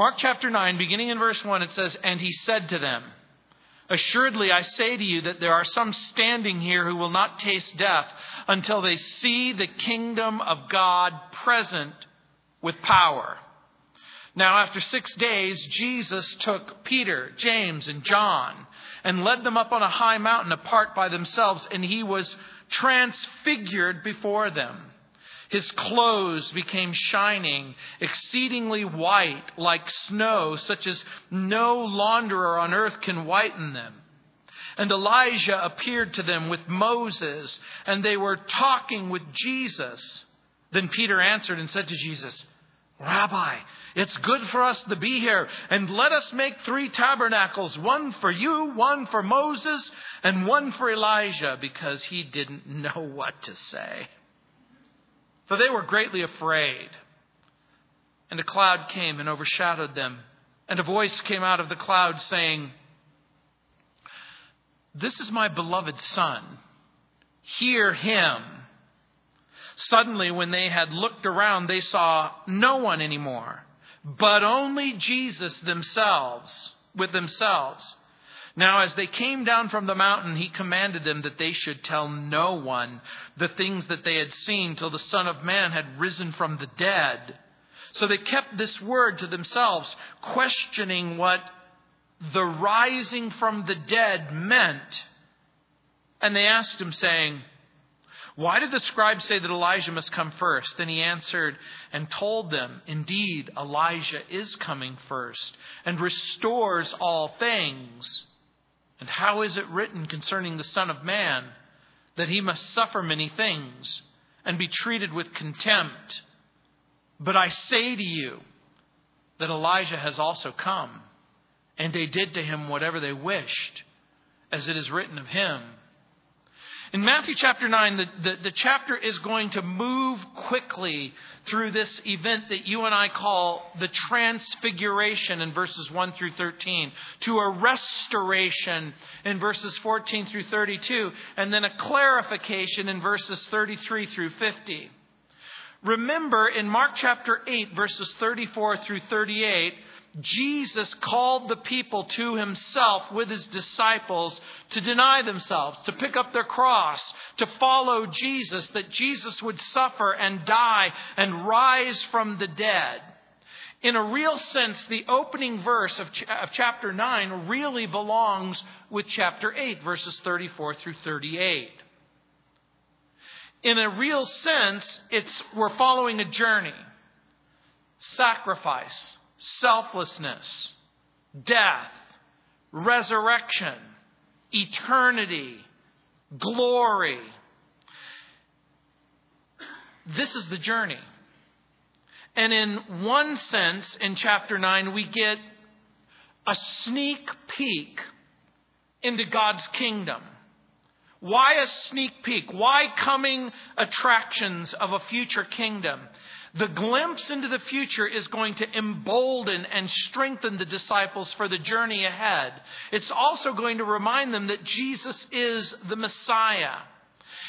Mark chapter 9, beginning in verse 1, it says, And he said to them, Assuredly, I say to you that there are some standing here who will not taste death until they see the kingdom of God present with power. Now, after six days, Jesus took Peter, James, and John and led them up on a high mountain apart by themselves, and he was transfigured before them. His clothes became shining, exceedingly white, like snow, such as no launderer on earth can whiten them. And Elijah appeared to them with Moses, and they were talking with Jesus. Then Peter answered and said to Jesus, Rabbi, it's good for us to be here, and let us make three tabernacles one for you, one for Moses, and one for Elijah, because he didn't know what to say. For they were greatly afraid. And a cloud came and overshadowed them. And a voice came out of the cloud saying, This is my beloved Son. Hear him. Suddenly, when they had looked around, they saw no one anymore, but only Jesus themselves, with themselves. Now, as they came down from the mountain, he commanded them that they should tell no one the things that they had seen till the Son of Man had risen from the dead. So they kept this word to themselves, questioning what the rising from the dead meant. And they asked him, saying, Why did the scribes say that Elijah must come first? Then he answered and told them, Indeed, Elijah is coming first and restores all things. And how is it written concerning the Son of Man that he must suffer many things and be treated with contempt? But I say to you that Elijah has also come, and they did to him whatever they wished, as it is written of him. In Matthew chapter 9, the, the, the, chapter is going to move quickly through this event that you and I call the transfiguration in verses 1 through 13, to a restoration in verses 14 through 32, and then a clarification in verses 33 through 50. Remember in Mark chapter 8, verses 34 through 38, Jesus called the people to himself with his disciples to deny themselves, to pick up their cross, to follow Jesus, that Jesus would suffer and die and rise from the dead. In a real sense, the opening verse of, ch- of chapter 9 really belongs with chapter 8, verses 34 through 38. In a real sense, it's, we're following a journey. Sacrifice selflessness, death, resurrection, eternity, glory. This is the journey. And in one sense, in chapter 9, we get a sneak peek into God's kingdom. Why a sneak peek? Why coming attractions of a future kingdom? The glimpse into the future is going to embolden and strengthen the disciples for the journey ahead. It's also going to remind them that Jesus is the Messiah.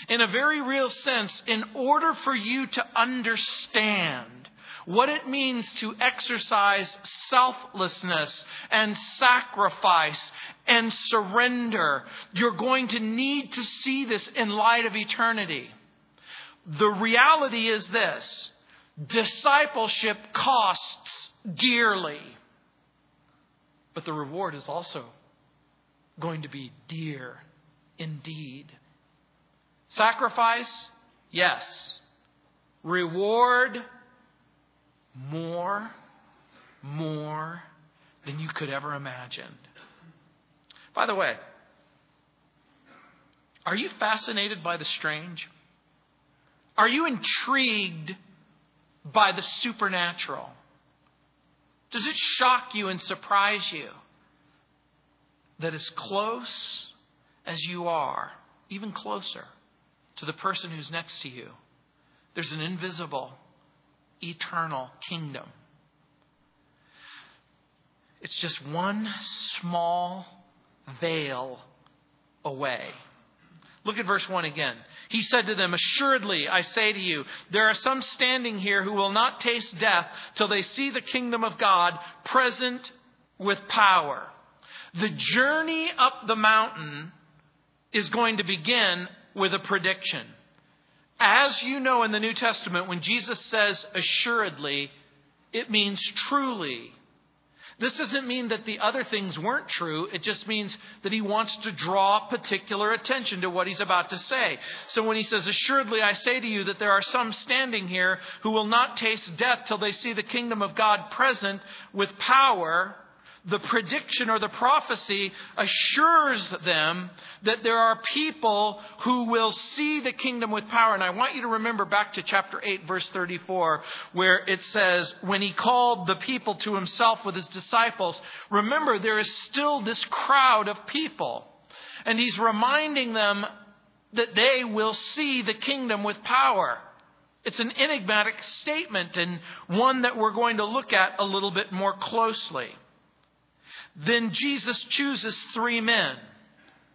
In a very real sense, in order for you to understand what it means to exercise selflessness and sacrifice and surrender, you're going to need to see this in light of eternity. The reality is this Discipleship costs dearly, but the reward is also going to be dear indeed. Sacrifice, yes. Reward, more, more than you could ever imagine. By the way, are you fascinated by the strange? Are you intrigued by the supernatural? Does it shock you and surprise you that as close as you are, even closer to the person who's next to you, there's an invisible, eternal kingdom? It's just one small veil away. Look at verse 1 again. He said to them, Assuredly, I say to you, there are some standing here who will not taste death till they see the kingdom of God present with power. The journey up the mountain is going to begin with a prediction. As you know in the New Testament, when Jesus says assuredly, it means truly. This doesn't mean that the other things weren't true. It just means that he wants to draw particular attention to what he's about to say. So when he says, Assuredly I say to you that there are some standing here who will not taste death till they see the kingdom of God present with power, the prediction or the prophecy assures them that there are people who will see the kingdom with power. And I want you to remember back to chapter 8, verse 34, where it says, When he called the people to himself with his disciples, remember there is still this crowd of people. And he's reminding them that they will see the kingdom with power. It's an enigmatic statement and one that we're going to look at a little bit more closely. Then Jesus chooses three men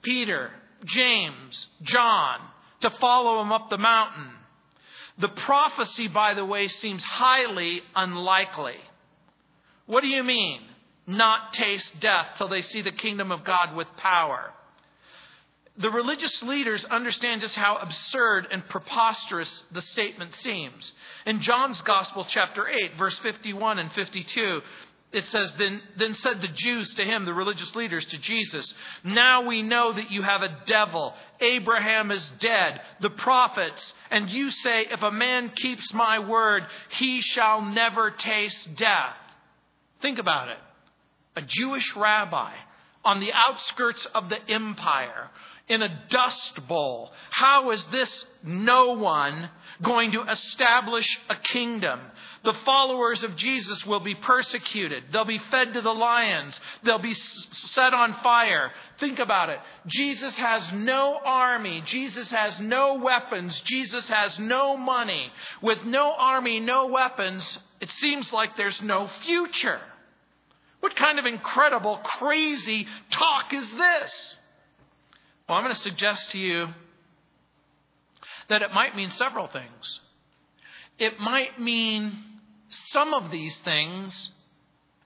Peter, James, John to follow him up the mountain. The prophecy, by the way, seems highly unlikely. What do you mean? Not taste death till they see the kingdom of God with power. The religious leaders understand just how absurd and preposterous the statement seems. In John's Gospel, chapter 8, verse 51 and 52, it says, then, then said the Jews to him, the religious leaders, to Jesus, Now we know that you have a devil. Abraham is dead, the prophets, and you say, If a man keeps my word, he shall never taste death. Think about it. A Jewish rabbi on the outskirts of the empire in a dust bowl. How is this no one going to establish a kingdom? The followers of Jesus will be persecuted. They'll be fed to the lions. They'll be set on fire. Think about it. Jesus has no army. Jesus has no weapons. Jesus has no money. With no army, no weapons, it seems like there's no future. What kind of incredible, crazy talk is this? Well, I'm going to suggest to you that it might mean several things. It might mean some of these things,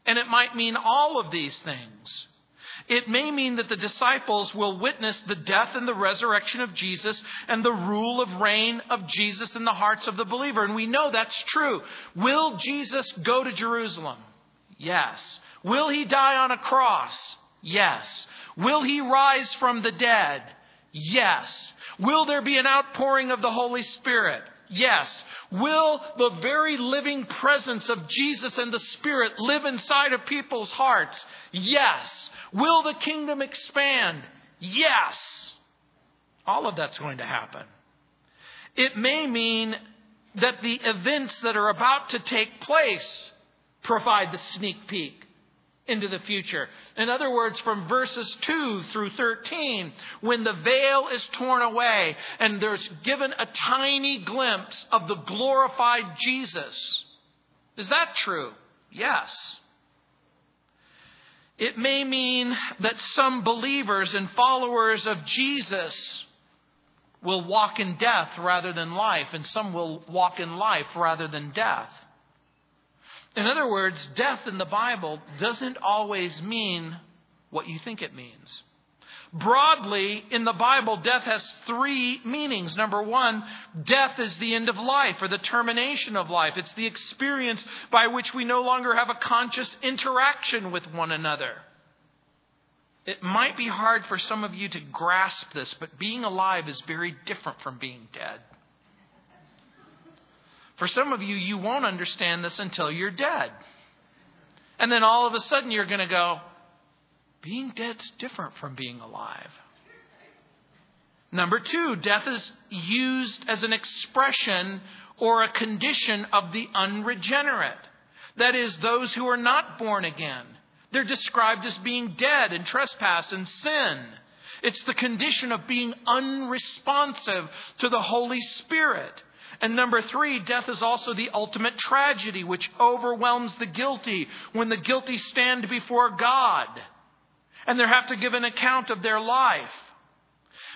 and it might mean all of these things. It may mean that the disciples will witness the death and the resurrection of Jesus and the rule of reign of Jesus in the hearts of the believer. And we know that's true. Will Jesus go to Jerusalem? Yes. Will he die on a cross? Yes. Will he rise from the dead? Yes. Will there be an outpouring of the Holy Spirit? Yes. Will the very living presence of Jesus and the Spirit live inside of people's hearts? Yes. Will the kingdom expand? Yes. All of that's going to happen. It may mean that the events that are about to take place provide the sneak peek into the future. In other words, from verses 2 through 13, when the veil is torn away and there's given a tiny glimpse of the glorified Jesus. Is that true? Yes. It may mean that some believers and followers of Jesus will walk in death rather than life, and some will walk in life rather than death. In other words, death in the Bible doesn't always mean what you think it means. Broadly, in the Bible, death has three meanings. Number one, death is the end of life or the termination of life. It's the experience by which we no longer have a conscious interaction with one another. It might be hard for some of you to grasp this, but being alive is very different from being dead. For some of you, you won't understand this until you're dead. And then all of a sudden you're going to go, being dead's different from being alive. Number two, death is used as an expression or a condition of the unregenerate. That is, those who are not born again. They're described as being dead in trespass and sin. It's the condition of being unresponsive to the Holy Spirit. And number three, death is also the ultimate tragedy which overwhelms the guilty when the guilty stand before God and they have to give an account of their life.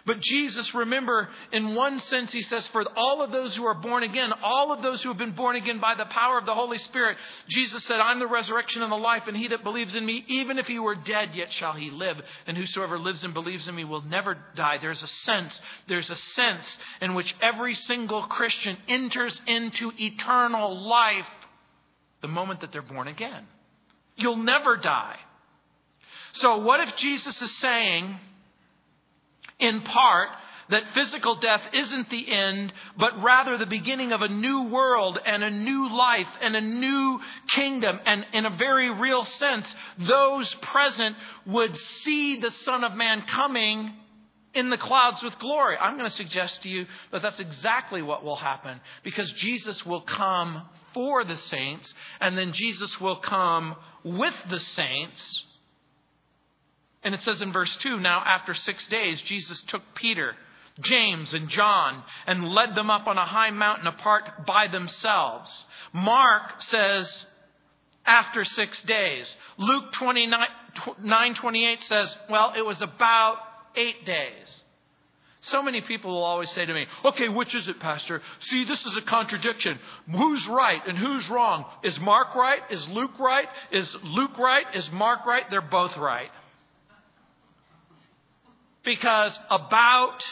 But Jesus, remember, in one sense, he says, for all of those who are born again, all of those who have been born again by the power of the Holy Spirit, Jesus said, I'm the resurrection and the life, and he that believes in me, even if he were dead, yet shall he live. And whosoever lives and believes in me will never die. There's a sense, there's a sense in which every single Christian enters into eternal life the moment that they're born again. You'll never die. So, what if Jesus is saying, in part, that physical death isn't the end, but rather the beginning of a new world and a new life and a new kingdom. And in a very real sense, those present would see the Son of Man coming in the clouds with glory. I'm going to suggest to you that that's exactly what will happen because Jesus will come for the saints and then Jesus will come with the saints and it says in verse 2 Now, after six days, Jesus took Peter, James, and John and led them up on a high mountain apart by themselves. Mark says, after six days. Luke 29 28 says, well, it was about eight days. So many people will always say to me, okay, which is it, Pastor? See, this is a contradiction. Who's right and who's wrong? Is Mark right? Is Luke right? Is Luke right? Is Mark right? They're both right. Because about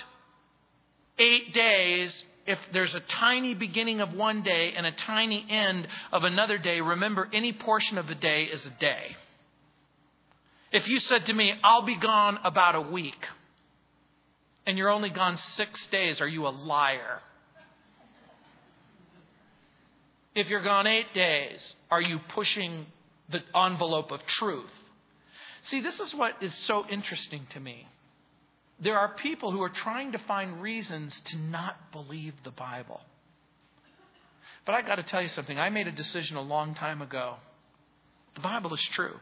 eight days, if there's a tiny beginning of one day and a tiny end of another day, remember any portion of the day is a day. If you said to me, I'll be gone about a week, and you're only gone six days, are you a liar? If you're gone eight days, are you pushing the envelope of truth? See, this is what is so interesting to me there are people who are trying to find reasons to not believe the Bible. But I got to tell you something. I made a decision a long time ago. The Bible is true.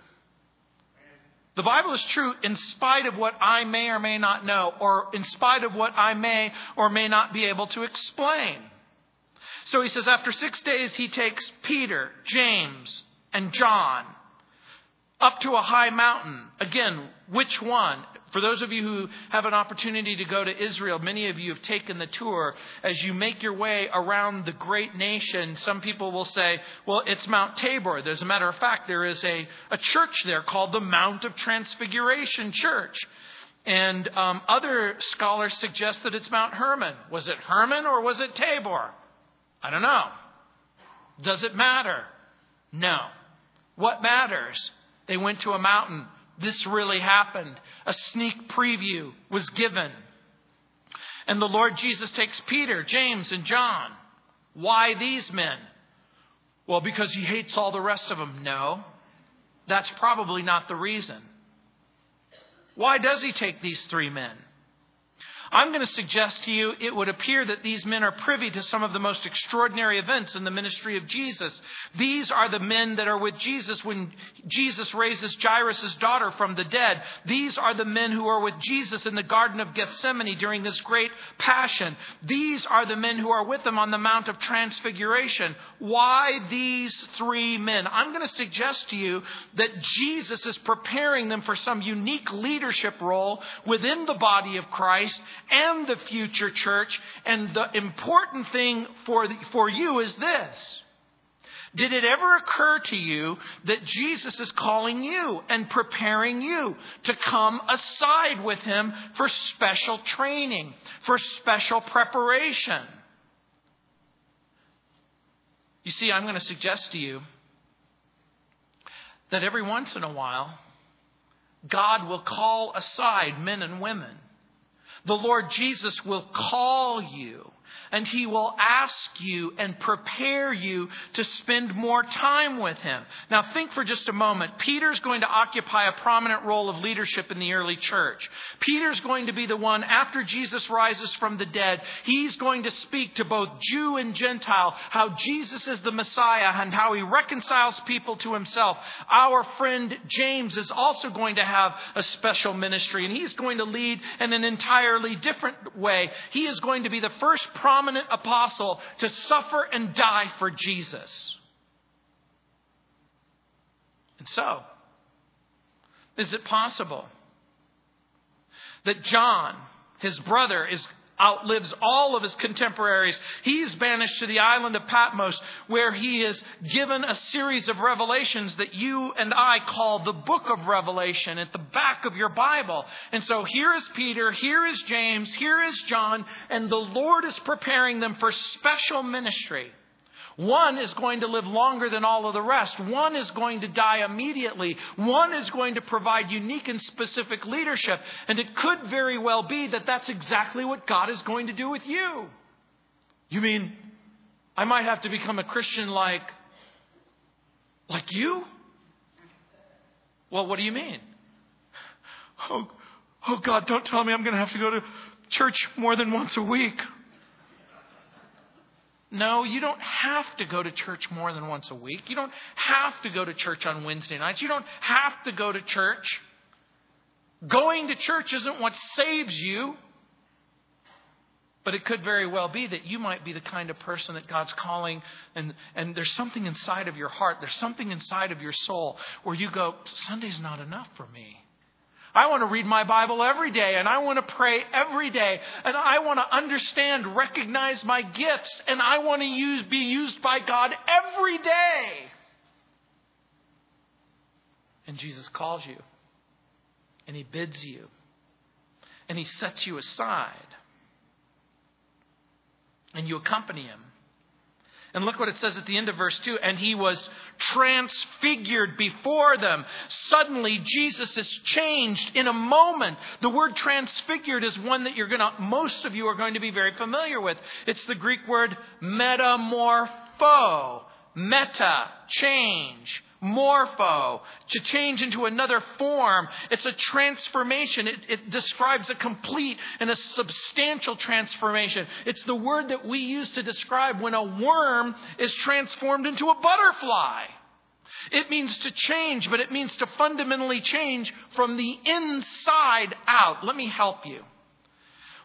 The Bible is true in spite of what I may or may not know, or in spite of what I may or may not be able to explain. So he says, after six days, he takes Peter, James, and John up to a high mountain. Again, which one? For those of you who have an opportunity to go to Israel, many of you have taken the tour. As you make your way around the great nation, some people will say, well, it's Mount Tabor. As a matter of fact, there is a, a church there called the Mount of Transfiguration Church. And um, other scholars suggest that it's Mount Hermon. Was it Hermon or was it Tabor? I don't know. Does it matter? No. What matters? They went to a mountain this really happened. A sneak preview was given. And the Lord Jesus takes Peter, James, and John. Why these men? Well, because he hates all the rest of them. No, that's probably not the reason. Why does he take these three men? I'm going to suggest to you it would appear that these men are privy to some of the most extraordinary events in the ministry of Jesus. These are the men that are with Jesus when Jesus raises Jairus' daughter from the dead. These are the men who are with Jesus in the Garden of Gethsemane during this great passion. These are the men who are with him on the Mount of Transfiguration. Why these three men? I'm going to suggest to you that Jesus is preparing them for some unique leadership role within the body of Christ and the future church. And the important thing for, the, for you is this. Did it ever occur to you that Jesus is calling you and preparing you to come aside with him for special training, for special preparation? You see, I'm going to suggest to you that every once in a while, God will call aside men and women the Lord Jesus will call you and he will ask you and prepare you to spend more time with him. Now, think for just a moment. Peter's going to occupy a prominent role of leadership in the early church. Peter's going to be the one, after Jesus rises from the dead, he's going to speak to both Jew and Gentile how Jesus is the Messiah and how he reconciles people to himself. Our friend James is also going to have a special ministry, and he's going to lead in an entirely different way. He is going to be the first prominent prominent apostle to suffer and die for Jesus. And so, is it possible that John, His brother is outlives all of his contemporaries. He is banished to the island of Patmos, where he is given a series of revelations that you and I call the book of Revelation at the back of your Bible. And so here is Peter, here is James, here is John, and the Lord is preparing them for special ministry. One is going to live longer than all of the rest. One is going to die immediately. One is going to provide unique and specific leadership. And it could very well be that that's exactly what God is going to do with you. You mean I might have to become a Christian like like you? Well, what do you mean? Oh, oh God, don't tell me I'm going to have to go to church more than once a week. No, you don't have to go to church more than once a week. You don't have to go to church on Wednesday nights. You don't have to go to church. Going to church isn't what saves you. But it could very well be that you might be the kind of person that God's calling, and, and there's something inside of your heart, there's something inside of your soul where you go, Sunday's not enough for me. I want to read my Bible every day and I want to pray every day and I want to understand, recognize my gifts and I want to use, be used by God every day. And Jesus calls you and he bids you and he sets you aside and you accompany him. And look what it says at the end of verse 2 and he was transfigured before them. Suddenly, Jesus is changed in a moment. The word transfigured is one that you're going to, most of you are going to be very familiar with. It's the Greek word metamorpho. Meta, change morpho, to change into another form. It's a transformation. It, it, describes a complete and a substantial transformation. It's the word that we use to describe when a worm is transformed into a butterfly. It means to change, but it means to fundamentally change from the inside out. Let me help you.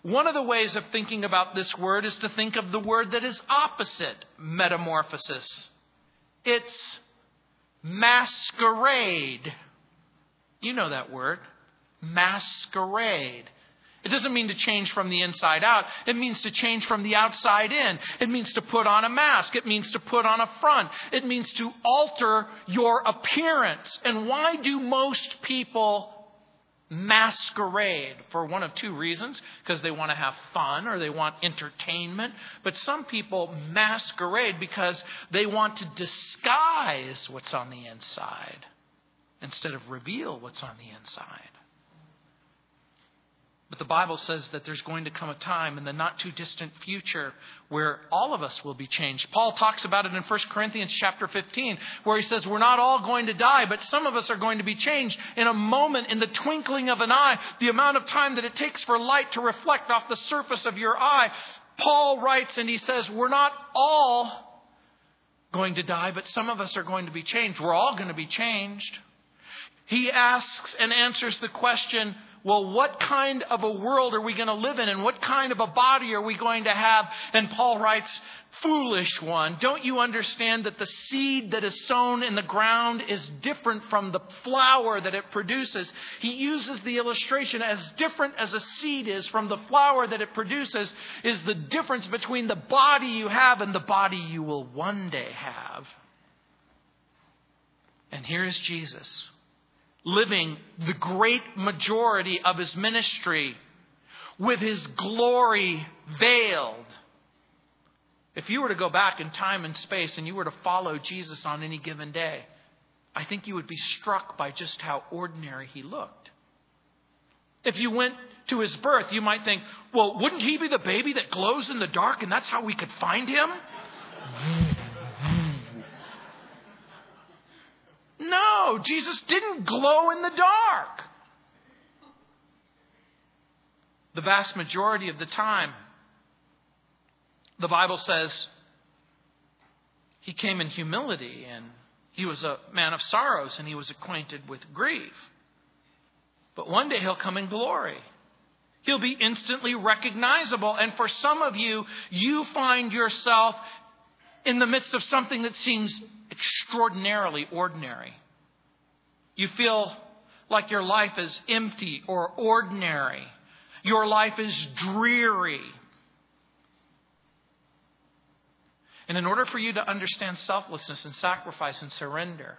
One of the ways of thinking about this word is to think of the word that is opposite metamorphosis. It's masquerade. You know that word. Masquerade. It doesn't mean to change from the inside out. It means to change from the outside in. It means to put on a mask. It means to put on a front. It means to alter your appearance. And why do most people masquerade for one of two reasons because they want to have fun or they want entertainment. But some people masquerade because they want to disguise what's on the inside instead of reveal what's on the inside. But the Bible says that there's going to come a time in the not too distant future where all of us will be changed. Paul talks about it in 1 Corinthians chapter 15, where he says, We're not all going to die, but some of us are going to be changed in a moment, in the twinkling of an eye, the amount of time that it takes for light to reflect off the surface of your eye. Paul writes and he says, We're not all going to die, but some of us are going to be changed. We're all going to be changed. He asks and answers the question, well, what kind of a world are we going to live in and what kind of a body are we going to have? And Paul writes, Foolish one, don't you understand that the seed that is sown in the ground is different from the flower that it produces? He uses the illustration as different as a seed is from the flower that it produces, is the difference between the body you have and the body you will one day have. And here is Jesus living the great majority of his ministry with his glory veiled. If you were to go back in time and space and you were to follow Jesus on any given day, I think you would be struck by just how ordinary he looked. If you went to his birth, you might think, well, wouldn't he be the baby that glows in the dark and that's how we could find him? No, Jesus didn't glow in the dark. The vast majority of the time, the Bible says he came in humility and he was a man of sorrows and he was acquainted with grief. But one day he'll come in glory. He'll be instantly recognizable. And for some of you, you find yourself in the midst of something that seems extraordinarily ordinary. You feel like your life is empty or ordinary. Your life is dreary. And in order for you to understand selflessness and sacrifice and surrender,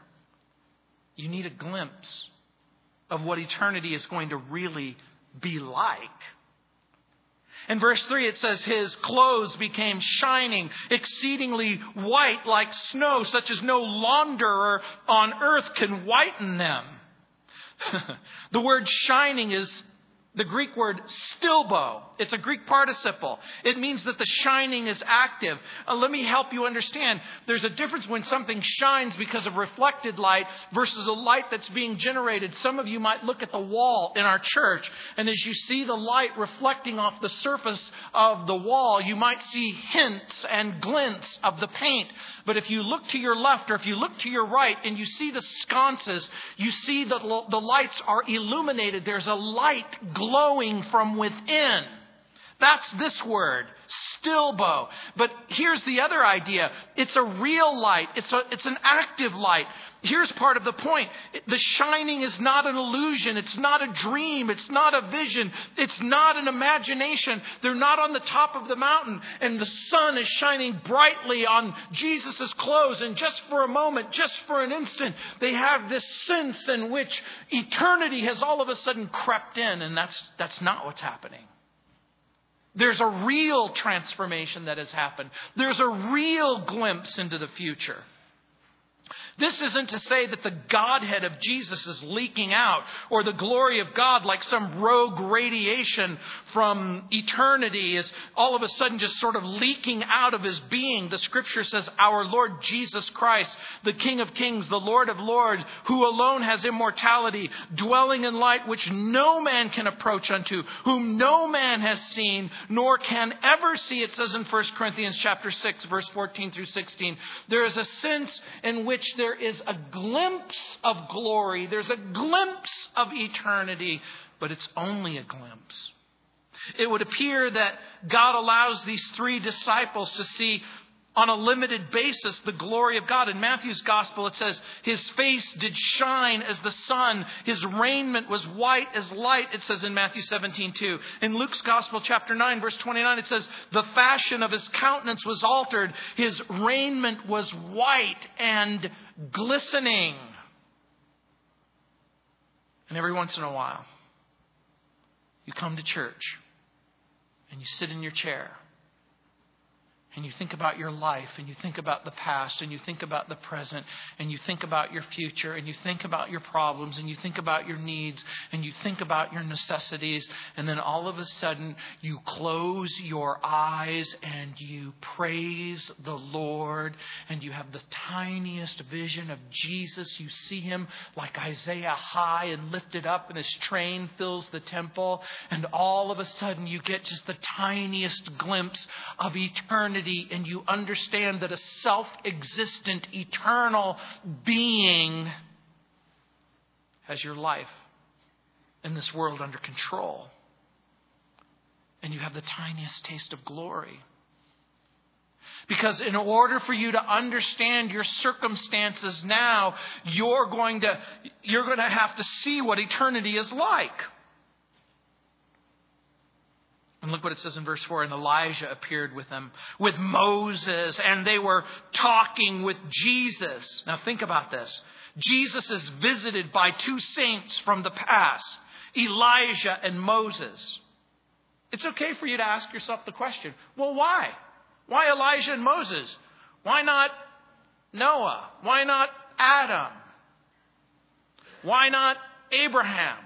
you need a glimpse of what eternity is going to really be like. In verse 3, it says, His clothes became shining, exceedingly white like snow, such as no launderer on earth can whiten them. the word shining is the Greek word stilbo. It's a Greek participle. It means that the shining is active. Uh, let me help you understand. There's a difference when something shines because of reflected light versus a light that's being generated. Some of you might look at the wall in our church, and as you see the light reflecting off the surface of the wall, you might see hints and glints of the paint. But if you look to your left or if you look to your right and you see the sconces, you see that the lights are illuminated. There's a light glowing from within. That's this word, stilbo. But here's the other idea. It's a real light. It's, a, it's an active light. Here's part of the point. The shining is not an illusion. It's not a dream. It's not a vision. It's not an imagination. They're not on the top of the mountain and the sun is shining brightly on Jesus' clothes. And just for a moment, just for an instant, they have this sense in which eternity has all of a sudden crept in. And that's, that's not what's happening. There's a real transformation that has happened. There's a real glimpse into the future. This isn't to say that the Godhead of Jesus is leaking out or the glory of God, like some rogue radiation from eternity, is all of a sudden just sort of leaking out of his being. The scripture says, Our Lord Jesus Christ, the King of Kings, the Lord of Lords, who alone has immortality, dwelling in light which no man can approach unto, whom no man has seen, nor can ever see. It says in 1 Corinthians chapter 6, verse 14 through 16. There is a sense in which there there is a glimpse of glory, there's a glimpse of eternity, but it's only a glimpse. It would appear that God allows these three disciples to see on a limited basis the glory of God. In Matthew's gospel, it says, His face did shine as the sun, His raiment was white as light, it says in Matthew 17, 2. In Luke's gospel, chapter 9, verse 29, it says, The fashion of His countenance was altered, His raiment was white and glistening. And every once in a while, you come to church and you sit in your chair and you think about your life and you think about the past and you think about the present and you think about your future and you think about your problems and you think about your needs and you think about your necessities and then all of a sudden you close your eyes and you praise the Lord and you have the tiniest vision of Jesus. You see him like Isaiah high and lifted up and his train fills the temple and all of a sudden you get just the tiniest glimpse of eternity eternity and you understand that a self existent, eternal being has your life in this world under control. And you have the tiniest taste of glory. Because in order for you to understand your circumstances now, you're going to, you're going to have to see what eternity is like. And look what it says in verse 4 and Elijah appeared with them, with Moses, and they were talking with Jesus. Now think about this. Jesus is visited by two saints from the past, Elijah and Moses. It's okay for you to ask yourself the question well, why? Why Elijah and Moses? Why not Noah? Why not Adam? Why not Abraham?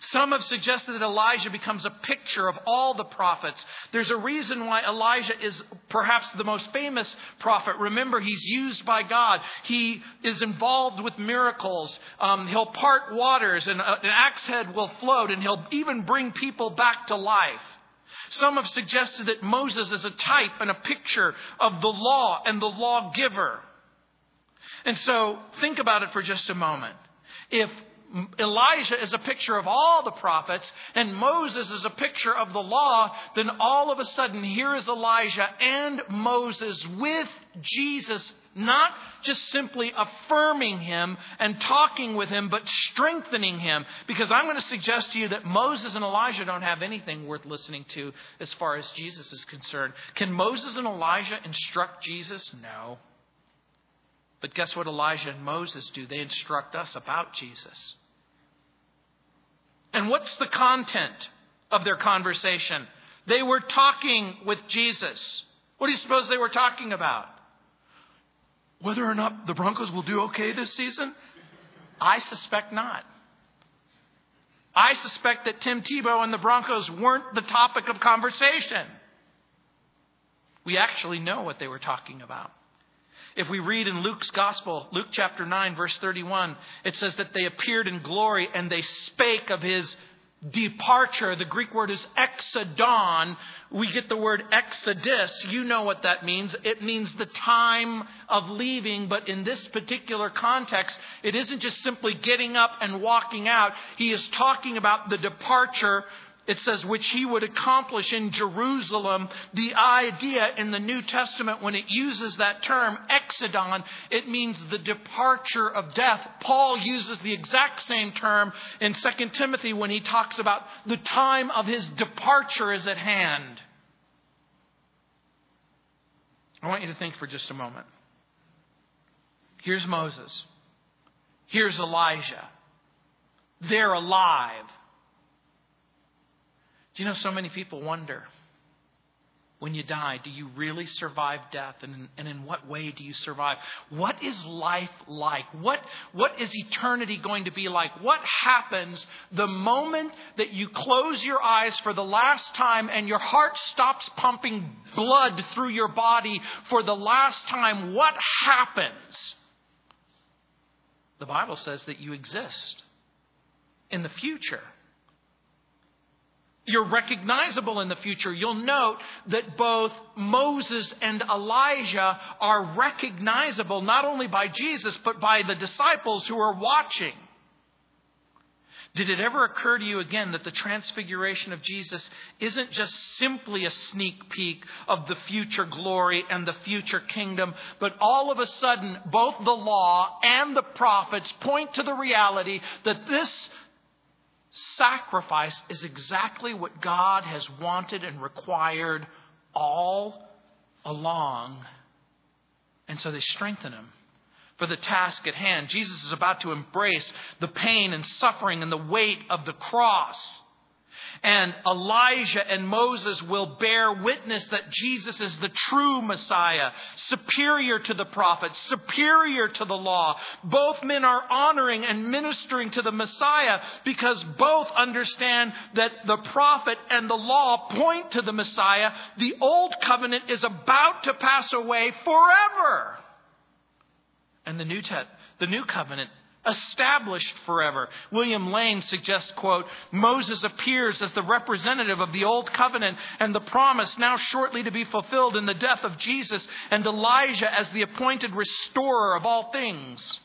Some have suggested that Elijah becomes a picture of all the prophets. There's a reason why Elijah is perhaps the most famous prophet. Remember, he's used by God. He is involved with miracles. Um, he'll part waters, and an axe head will float, and he'll even bring people back to life. Some have suggested that Moses is a type and a picture of the law and the lawgiver. And so think about it for just a moment. If Elijah is a picture of all the prophets and Moses is a picture of the law, then all of a sudden here is Elijah and Moses with Jesus not just simply affirming him and talking with him, but strengthening him. Because I'm going to suggest to you that Moses and Elijah don't have anything worth listening to as far as Jesus is concerned. Can Moses and Elijah instruct Jesus? No. But guess what Elijah and Moses do? They instruct us about Jesus. And what's the content of their conversation? They were talking with Jesus. What do you suppose they were talking about? Whether or not the Broncos will do okay this season? I suspect not. I suspect that Tim Tebow and the Broncos weren't the topic of conversation. We actually know what they were talking about. If we read in Luke's Gospel, Luke chapter 9, verse 31, it says that they appeared in glory and they spake of his departure. The Greek word is exodon. We get the word exodus. You know what that means. It means the time of leaving, but in this particular context, it isn't just simply getting up and walking out. He is talking about the departure it says, which he would accomplish in Jerusalem. The idea in the New Testament, when it uses that term, exodon, it means the departure of death. Paul uses the exact same term in 2 Timothy when he talks about the time of his departure is at hand. I want you to think for just a moment. Here's Moses. Here's Elijah. They're alive. Do you know so many people wonder when you die, do you really survive death? And, and in what way do you survive? What is life like? What, what is eternity going to be like? What happens the moment that you close your eyes for the last time and your heart stops pumping blood through your body for the last time? What happens? The Bible says that you exist in the future. You're recognizable in the future. You'll note that both Moses and Elijah are recognizable not only by Jesus, but by the disciples who are watching. Did it ever occur to you again that the transfiguration of Jesus isn't just simply a sneak peek of the future glory and the future kingdom, but all of a sudden, both the law and the prophets point to the reality that this sacrifice is exactly what God has wanted and required all along. And so they strengthen him for the task at hand. Jesus is about to embrace the pain and suffering and the weight of the cross. And Elijah and Moses will bear witness that Jesus is the true Messiah, superior to the prophets, superior to the law. Both men are honoring and ministering to the Messiah because both understand that the prophet and the law point to the Messiah. The old covenant is about to pass away forever. And the new, te- the new covenant established forever. William Lane suggests, quote, Moses appears as the representative of the old covenant and the promise now shortly to be fulfilled in the death of Jesus, and Elijah as the appointed restorer of all things.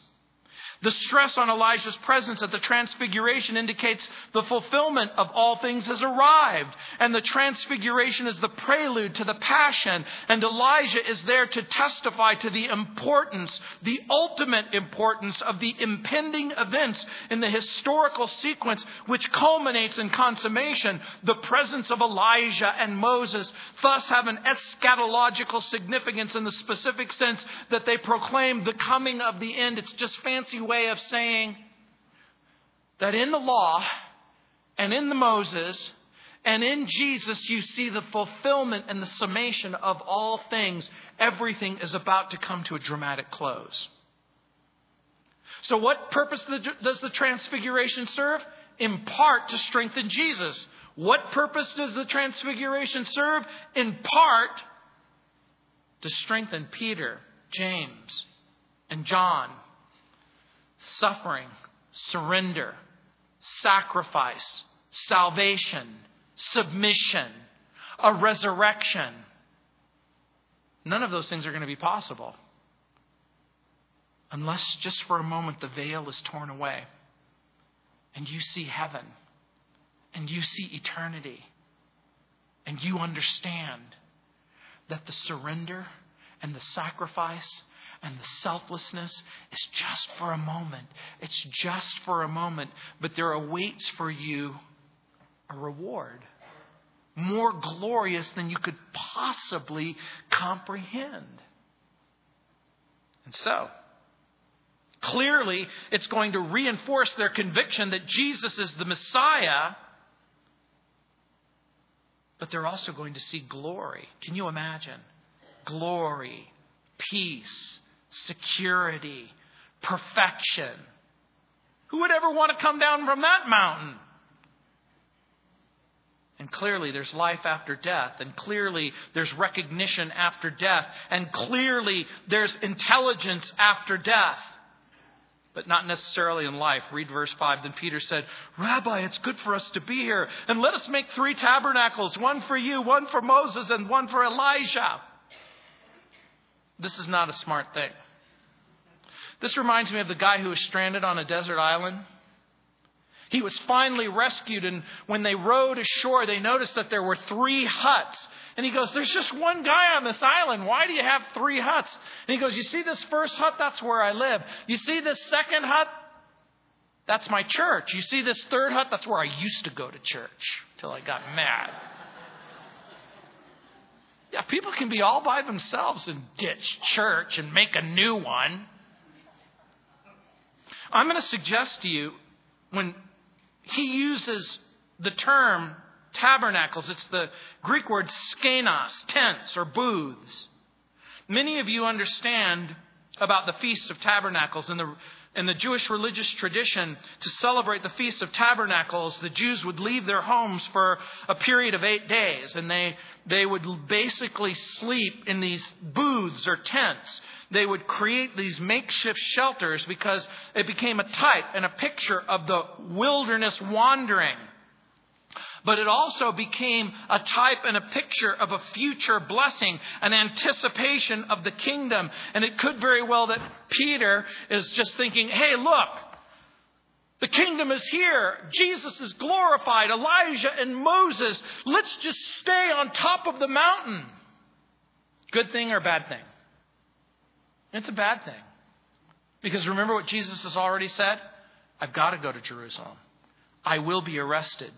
The stress on Elijah's presence at the transfiguration indicates the fulfillment of all things has arrived. And the transfiguration is the prelude to the passion. And Elijah is there to testify to the importance, the ultimate importance of the impending events in the historical sequence, which culminates in consummation. The presence of Elijah and Moses thus have an eschatological significance in the specific sense that they proclaim the coming of the end. It's just fancy way of saying that in the law and in the Moses and in Jesus, you see the fulfillment and the summation of all things. Everything is about to come to a dramatic close. So, what purpose does the transfiguration serve? In part to strengthen Jesus. What purpose does the transfiguration serve? In part to strengthen Peter, James, and John suffering, surrender, sacrifice, salvation, submission, a resurrection. None of those things are going to be possible unless just for a moment the veil is torn away and you see heaven and you see eternity and you understand that the surrender and the sacrifice And the selflessness is just for a moment. It's just for a moment. But there awaits for you a reward more glorious than you could possibly comprehend. And so, clearly, it's going to reinforce their conviction that Jesus is the Messiah, but they're also going to see glory. Can you imagine? Glory, peace, security, perfection. Who would ever want to come down from that mountain? And clearly there's life after death. And clearly there's recognition after death. And clearly there's intelligence after death. But not necessarily in life. Read verse 5. Then Peter said, Rabbi, it's good for us to be here. And let us make three tabernacles one for you, one for Moses, and one for Elijah. This is not a smart thing. This reminds me of the guy who was stranded on a desert island he was finally rescued, and when they rowed ashore, they noticed that there were three huts. And he goes, There's just one guy on this island. Why do you have three huts? And he goes, You see this first hut? That's where I live. You see this second hut? That's my church. You see this third hut? That's where I used to go to church till I got mad. Yeah, people can be all by themselves and ditch church and make a new one. I'm going to suggest to you when he uses the term tabernacles. It's the Greek word skenos, tents or booths. Many of you understand about the Feast of Tabernacles and the in the Jewish religious tradition, to celebrate the Feast of Tabernacles, the Jews would leave their homes for a period of eight days, and they, they would basically sleep in these booths or tents. They would create these makeshift shelters because it became a type and a picture of the wilderness wandering but it also became a type and a picture of a future blessing, an anticipation of the kingdom. And it could very well that Peter is just thinking, hey, look, the kingdom is here. Jesus is glorified. Elijah and Moses. Let's just stay on top of the mountain. Good thing or bad thing? It's a bad thing. Because remember what Jesus has already said? I've got to go to Jerusalem. I will be arrested.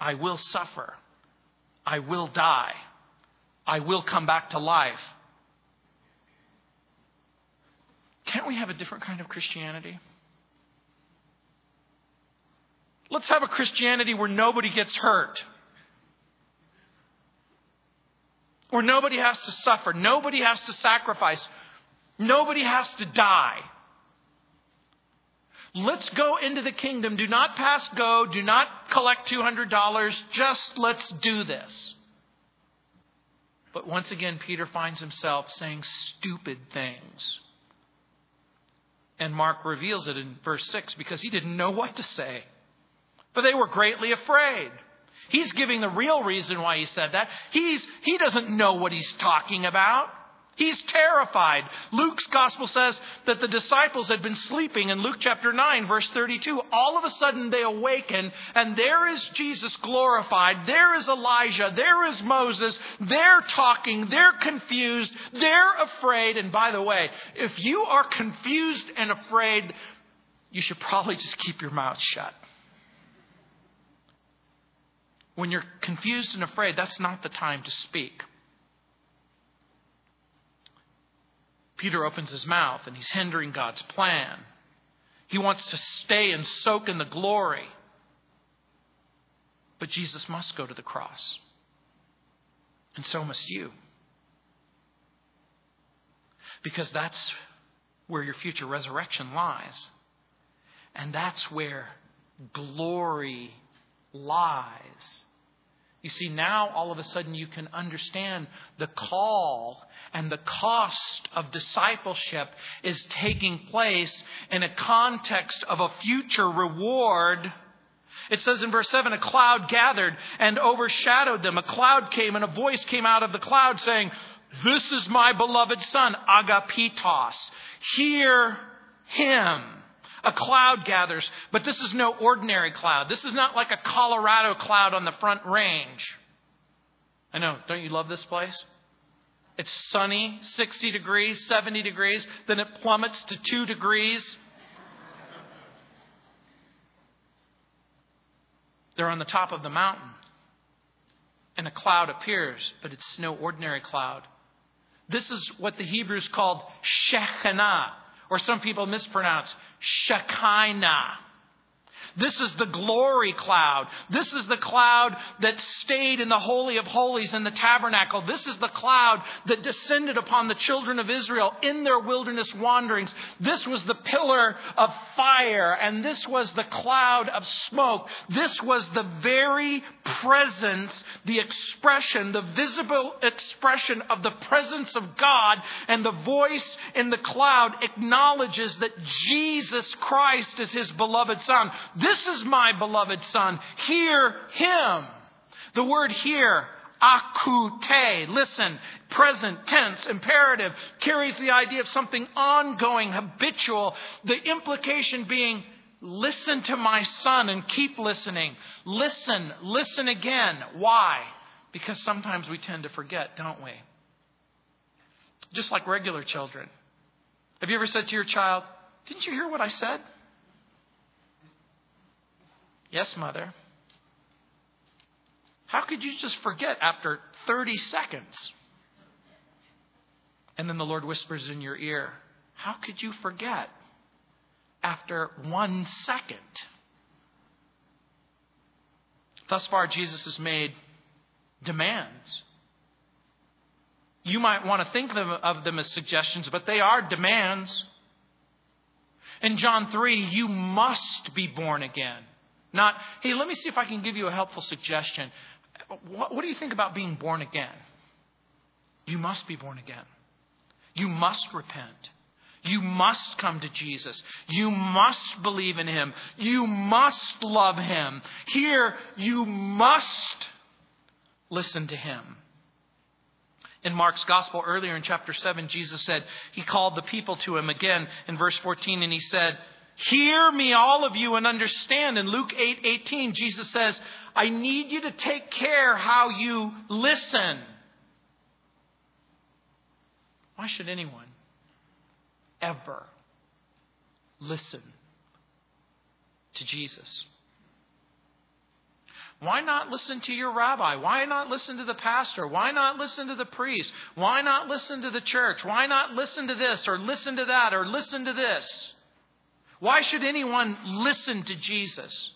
I will suffer. I will die. I will come back to life. Can't we have a different kind of Christianity? Let's have a Christianity where nobody gets hurt. Where nobody has to suffer. Nobody has to sacrifice. Nobody has to die. Let's go into the kingdom. Do not pass go. Do not collect $200. Just let's do this. But once again, Peter finds himself saying stupid things. And Mark reveals it in verse 6 because he didn't know what to say. But they were greatly afraid. He's giving the real reason why he said that. He's, he doesn't know what he's talking about. He's terrified. Luke's gospel says that the disciples had been sleeping in Luke chapter 9, verse 32. All of a sudden they awaken, and there is Jesus glorified. There is Elijah. There is Moses. They're talking. They're confused. They're afraid. And by the way, if you are confused and afraid, you should probably just keep your mouth shut. When you're confused and afraid, that's not the time to speak. Peter opens his mouth and he's hindering God's plan. He wants to stay and soak in the glory. But Jesus must go to the cross. And so must you. Because that's where your future resurrection lies. And that's where glory lies. You see, now all of a sudden you can understand the call and the cost of discipleship is taking place in a context of a future reward. It says in verse 7 a cloud gathered and overshadowed them. A cloud came and a voice came out of the cloud saying, This is my beloved son, Agapitos. Hear him a cloud gathers, but this is no ordinary cloud. This is not like a Colorado cloud on the front range. I know, don't you love this place? It's sunny, 60 degrees, 70 degrees, then it plummets to 2 degrees. They're on the top of the mountain. And a cloud appears, but it's no ordinary cloud. This is what the Hebrews called Shekinah, or some people mispronounce Shekinah. This is the glory cloud. This is the cloud that stayed in the Holy of Holies in the tabernacle. This is the cloud that descended upon the children of Israel in their wilderness wanderings. This was the pillar of fire, and this was the cloud of smoke. This was the very presence, the expression, the visible expression of the presence of God, and the voice in the cloud acknowledges that Jesus Christ is his beloved Son. This is my beloved son. Hear him. The word hear, akute, listen, present tense, imperative, carries the idea of something ongoing, habitual. The implication being, listen to my son and keep listening. Listen, listen again. Why? Because sometimes we tend to forget, don't we? Just like regular children. Have you ever said to your child, Didn't you hear what I said? Yes, mother. How could you just forget after 30 seconds? And then the Lord whispers in your ear, How could you forget after one second? Thus far, Jesus has made demands. You might want to think of them as suggestions, but they are demands. In John 3, you must be born again. Not, hey, let me see if I can give you a helpful suggestion. What, what do you think about being born again? You must be born again. You must repent. You must come to Jesus. You must believe in Him. You must love Him. Here, you must listen to Him. In Mark's gospel earlier in chapter 7, Jesus said, He called the people to Him again in verse 14, and He said, Hear me, all of you, and understand. In Luke 8 18, Jesus says, I need you to take care how you listen. Why should anyone ever listen to Jesus? Why not listen to your rabbi? Why not listen to the pastor? Why not listen to the priest? Why not listen to the church? Why not listen to this or listen to that or listen to this? Why should anyone listen to Jesus?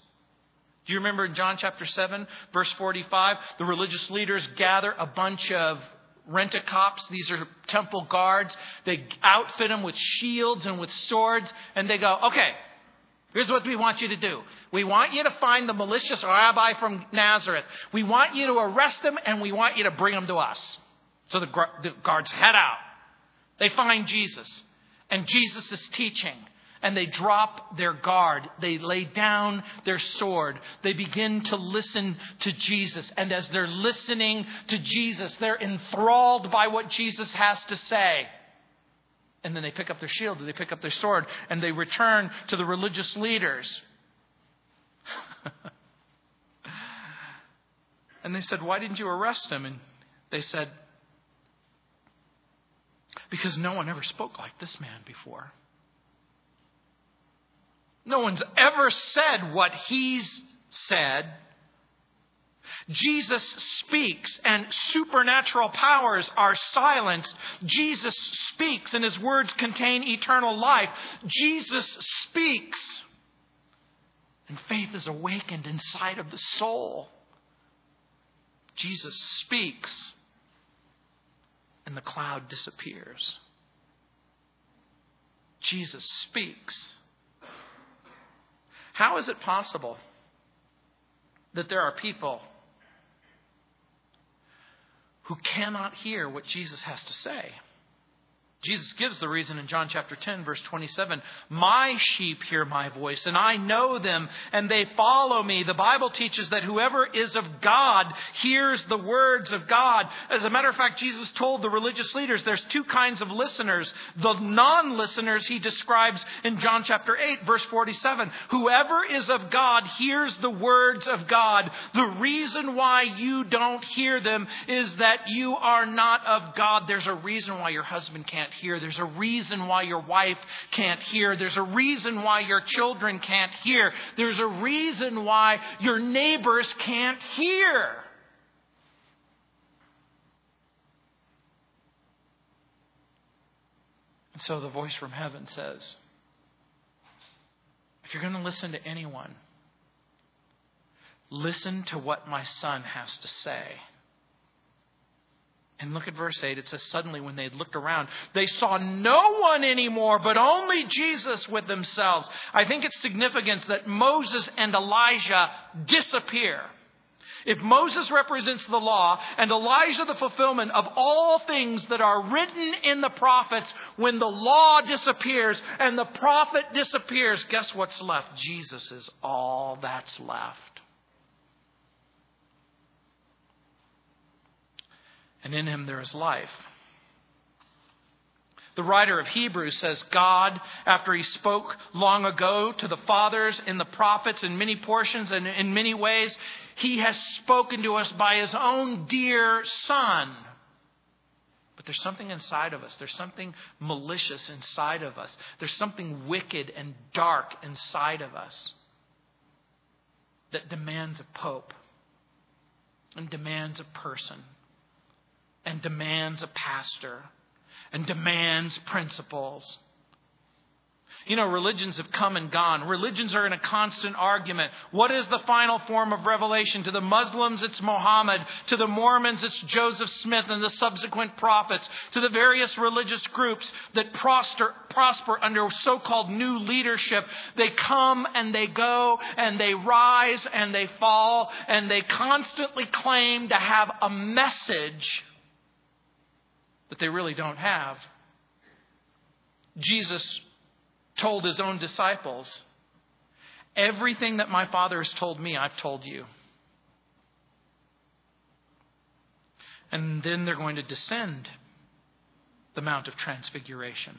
Do you remember in John chapter 7, verse 45? The religious leaders gather a bunch of rent a cops. These are temple guards. They outfit them with shields and with swords, and they go, okay, here's what we want you to do. We want you to find the malicious rabbi from Nazareth. We want you to arrest him, and we want you to bring him to us. So the, the guards head out. They find Jesus, and Jesus is teaching and they drop their guard. They lay down their sword. They begin to listen to Jesus. And as they're listening to Jesus, they're enthralled by what Jesus has to say. And then they pick up their shield, they pick up their sword, and they return to the religious leaders. and they said, Why didn't you arrest him? And they said, Because no one ever spoke like this man before. No one's ever said what he's said. Jesus speaks and supernatural powers are silenced. Jesus speaks and his words contain eternal life. Jesus speaks and faith is awakened inside of the soul. Jesus speaks and the cloud disappears. Jesus speaks how is it possible that there are people who cannot hear what Jesus has to say? Jesus gives the reason in John chapter 10, verse 27. My sheep hear my voice, and I know them, and they follow me. The Bible teaches that whoever is of God hears the words of God. As a matter of fact, Jesus told the religious leaders there's two kinds of listeners. The non listeners he describes in John chapter 8, verse 47. Whoever is of God hears the words of God. The reason why you don't hear them is that you are not of God. There's a reason why your husband can't can't hear. There's a reason why your wife can't hear. There's a reason why your children can't hear. There's a reason why your neighbors can't hear. And so the voice from heaven says, if you're going to listen to anyone, listen to what my son has to say. And look at verse 8. It says, Suddenly, when they looked around, they saw no one anymore, but only Jesus with themselves. I think it's significant that Moses and Elijah disappear. If Moses represents the law and Elijah the fulfillment of all things that are written in the prophets, when the law disappears and the prophet disappears, guess what's left? Jesus is all that's left. And in him there is life. The writer of Hebrews says, God, after he spoke long ago to the fathers and the prophets in many portions and in many ways, he has spoken to us by his own dear Son. But there's something inside of us. There's something malicious inside of us. There's something wicked and dark inside of us that demands a pope and demands a person and demands a pastor and demands principles. You know, religions have come and gone. Religions are in a constant argument. What is the final form of revelation? To the Muslims, it's Muhammad. To the Mormons, it's Joseph Smith and the subsequent prophets. To the various religious groups that prosper, prosper under so called new leadership, they come and they go and they rise and they fall and they constantly claim to have a message that they really don't have. Jesus told his own disciples, Everything that my Father has told me, I've told you. And then they're going to descend the Mount of Transfiguration.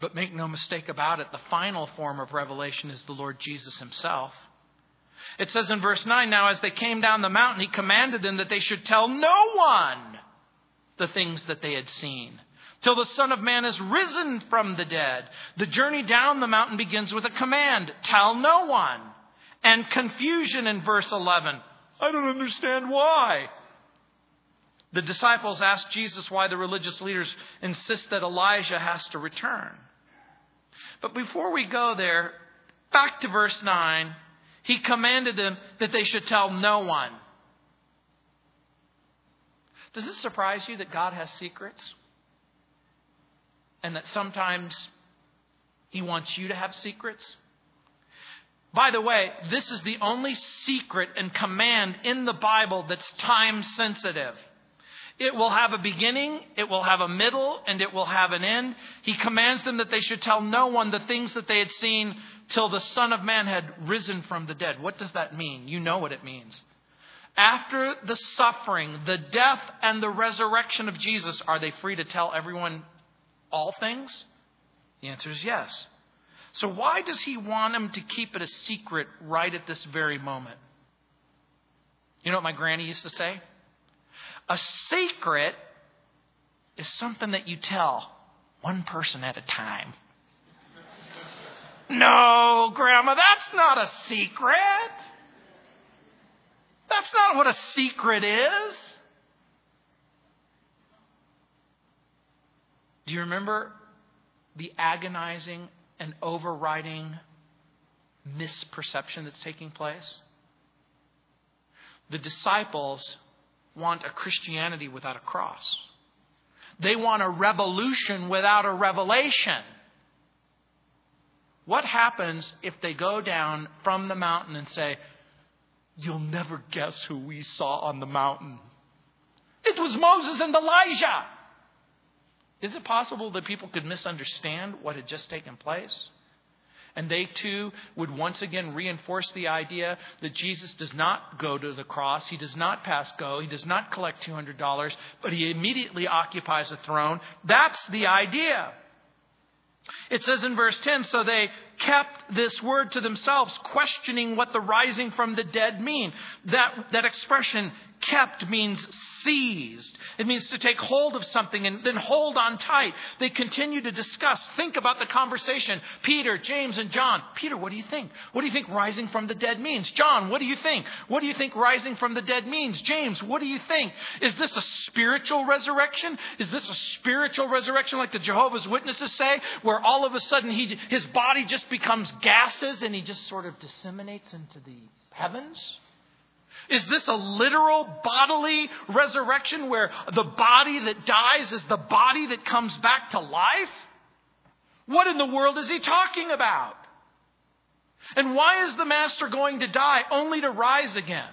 But make no mistake about it, the final form of revelation is the Lord Jesus himself. It says in verse 9 Now, as they came down the mountain, he commanded them that they should tell no one the things that they had seen till the Son of Man is risen from the dead. The journey down the mountain begins with a command tell no one. And confusion in verse 11. I don't understand why. The disciples ask Jesus why the religious leaders insist that Elijah has to return. But before we go there, back to verse 9 he commanded them that they should tell no one. Does it surprise you that God has secrets? And that sometimes He wants you to have secrets? By the way, this is the only secret and command in the Bible that's time sensitive. It will have a beginning, it will have a middle, and it will have an end. He commands them that they should tell no one the things that they had seen till the Son of Man had risen from the dead. What does that mean? You know what it means. After the suffering, the death, and the resurrection of Jesus, are they free to tell everyone all things? The answer is yes. So, why does he want them to keep it a secret right at this very moment? You know what my granny used to say? A secret is something that you tell one person at a time. No, Grandma, that's not a secret. That's not what a secret is. Do you remember the agonizing and overriding misperception that's taking place? The disciples want a Christianity without a cross. They want a revolution without a revelation. What happens if they go down from the mountain and say, You'll never guess who we saw on the mountain? It was Moses and Elijah. Is it possible that people could misunderstand what had just taken place? And they too would once again reinforce the idea that Jesus does not go to the cross. He does not pass go. He does not collect $200, but he immediately occupies a throne. That's the idea. It says in verse 10 so they kept this word to themselves, questioning what the rising from the dead mean. That, that expression, kept, means seized. It means to take hold of something and then hold on tight. They continue to discuss, think about the conversation. Peter, James, and John. Peter, what do you think? What do you think rising from the dead means? John, what do you think? What do you think rising from the dead means? James, what do you think? Is this a spiritual resurrection? Is this a spiritual resurrection like the Jehovah's Witnesses say, where all of a sudden he, his body just becomes gases and he just sort of disseminates into the heavens? Is this a literal bodily resurrection where the body that dies is the body that comes back to life? What in the world is he talking about? And why is the master going to die only to rise again?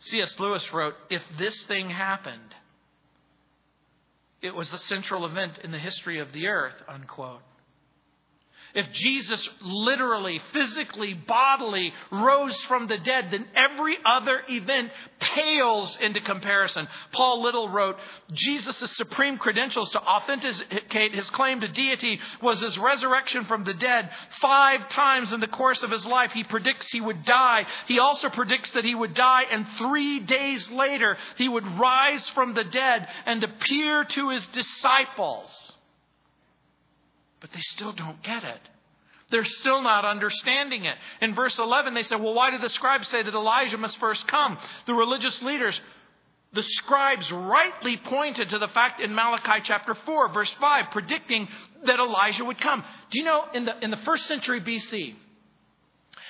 C.S. Lewis wrote, If this thing happened, it was the central event in the history of the earth, unquote. If Jesus literally, physically, bodily rose from the dead, then every other event pales into comparison. Paul Little wrote, Jesus' supreme credentials to authenticate his claim to deity was his resurrection from the dead. Five times in the course of his life, he predicts he would die. He also predicts that he would die, and three days later, he would rise from the dead and appear to his disciples. But they still don't get it. They're still not understanding it. In verse 11, they said, Well, why did the scribes say that Elijah must first come? The religious leaders, the scribes rightly pointed to the fact in Malachi chapter 4, verse 5, predicting that Elijah would come. Do you know, in the, in the first century BC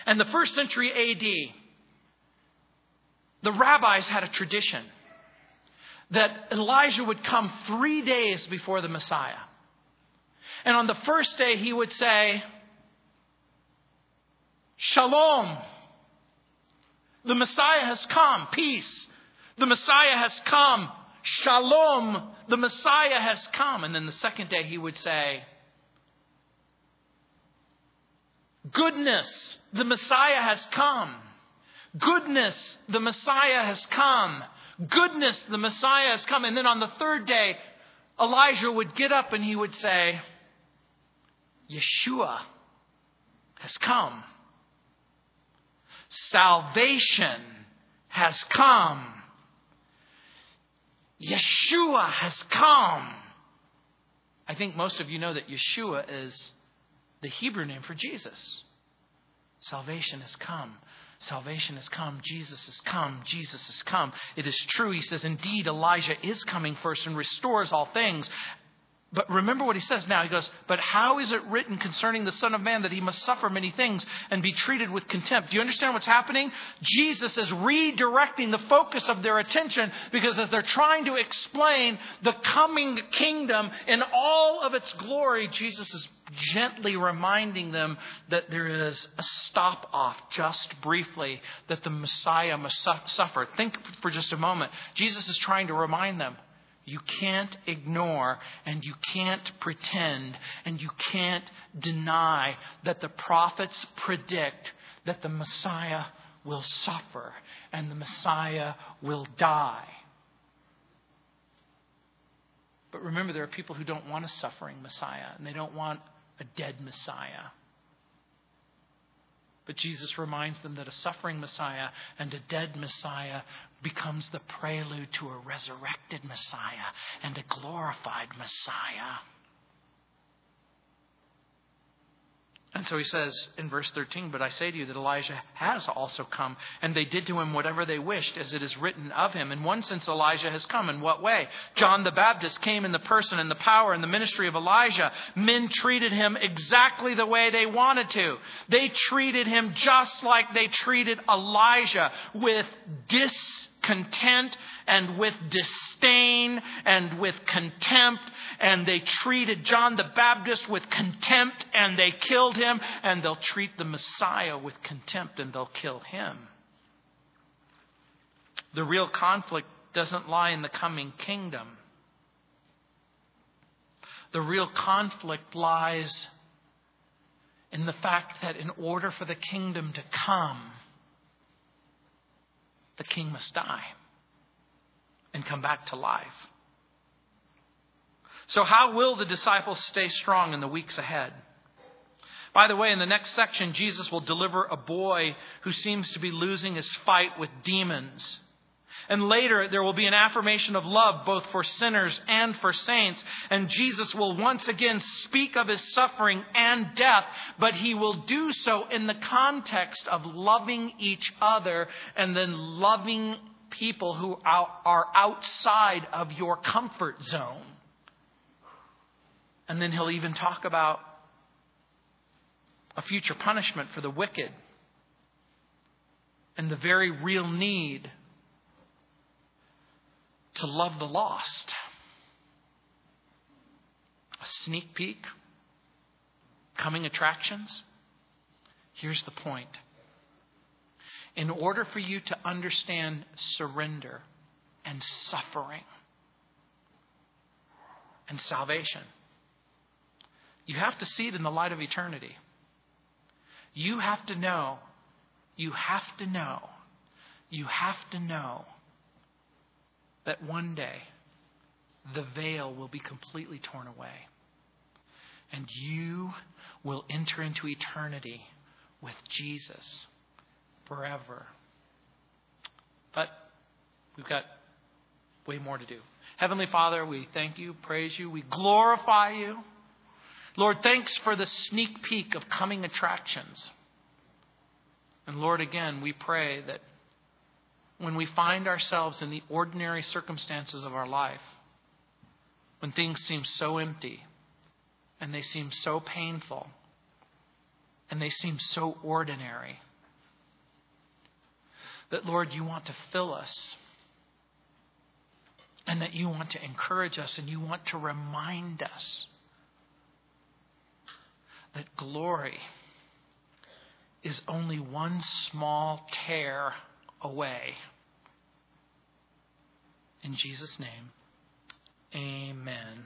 and the first century AD, the rabbis had a tradition that Elijah would come three days before the Messiah. And on the first day, he would say, Shalom. The Messiah has come. Peace. The Messiah has come. Shalom. The Messiah has come. And then the second day, he would say, Goodness. The Messiah has come. Goodness. The Messiah has come. Goodness. The Messiah has come. And then on the third day, Elijah would get up and he would say, Yeshua has come. Salvation has come. Yeshua has come. I think most of you know that Yeshua is the Hebrew name for Jesus. Salvation has come. Salvation has come. Jesus has come. Jesus has come. It is true. He says, indeed, Elijah is coming first and restores all things. But remember what he says now. He goes, But how is it written concerning the Son of Man that he must suffer many things and be treated with contempt? Do you understand what's happening? Jesus is redirecting the focus of their attention because as they're trying to explain the coming kingdom in all of its glory, Jesus is gently reminding them that there is a stop off just briefly that the Messiah must suffer. Think for just a moment. Jesus is trying to remind them you can't ignore and you can't pretend and you can't deny that the prophets predict that the Messiah will suffer and the Messiah will die. But remember, there are people who don't want a suffering Messiah and they don't want a dead Messiah. But Jesus reminds them that a suffering Messiah and a dead Messiah becomes the prelude to a resurrected Messiah and a glorified Messiah. And so he says in verse 13, But I say to you that Elijah has also come, and they did to him whatever they wished, as it is written of him. In one sense, Elijah has come. In what way? John the Baptist came in the person and the power and the ministry of Elijah. Men treated him exactly the way they wanted to. They treated him just like they treated Elijah, with discontent and with disdain and with contempt and they treated John the Baptist with contempt and they killed him, and they'll treat the Messiah with contempt and they'll kill him. The real conflict doesn't lie in the coming kingdom. The real conflict lies in the fact that in order for the kingdom to come, the king must die and come back to life. So, how will the disciples stay strong in the weeks ahead? By the way, in the next section, Jesus will deliver a boy who seems to be losing his fight with demons. And later, there will be an affirmation of love both for sinners and for saints. And Jesus will once again speak of his suffering and death, but he will do so in the context of loving each other and then loving people who are outside of your comfort zone. And then he'll even talk about a future punishment for the wicked and the very real need to love the lost. A sneak peek, coming attractions. Here's the point. In order for you to understand surrender and suffering and salvation, you have to see it in the light of eternity. You have to know, you have to know, you have to know that one day the veil will be completely torn away. And you will enter into eternity with Jesus forever. But we've got way more to do. Heavenly Father, we thank you, praise you, we glorify you. Lord, thanks for the sneak peek of coming attractions. And Lord, again, we pray that when we find ourselves in the ordinary circumstances of our life, when things seem so empty and they seem so painful and they seem so ordinary, that Lord, you want to fill us and that you want to encourage us and you want to remind us that glory is only one small tear away. In Jesus' name, amen.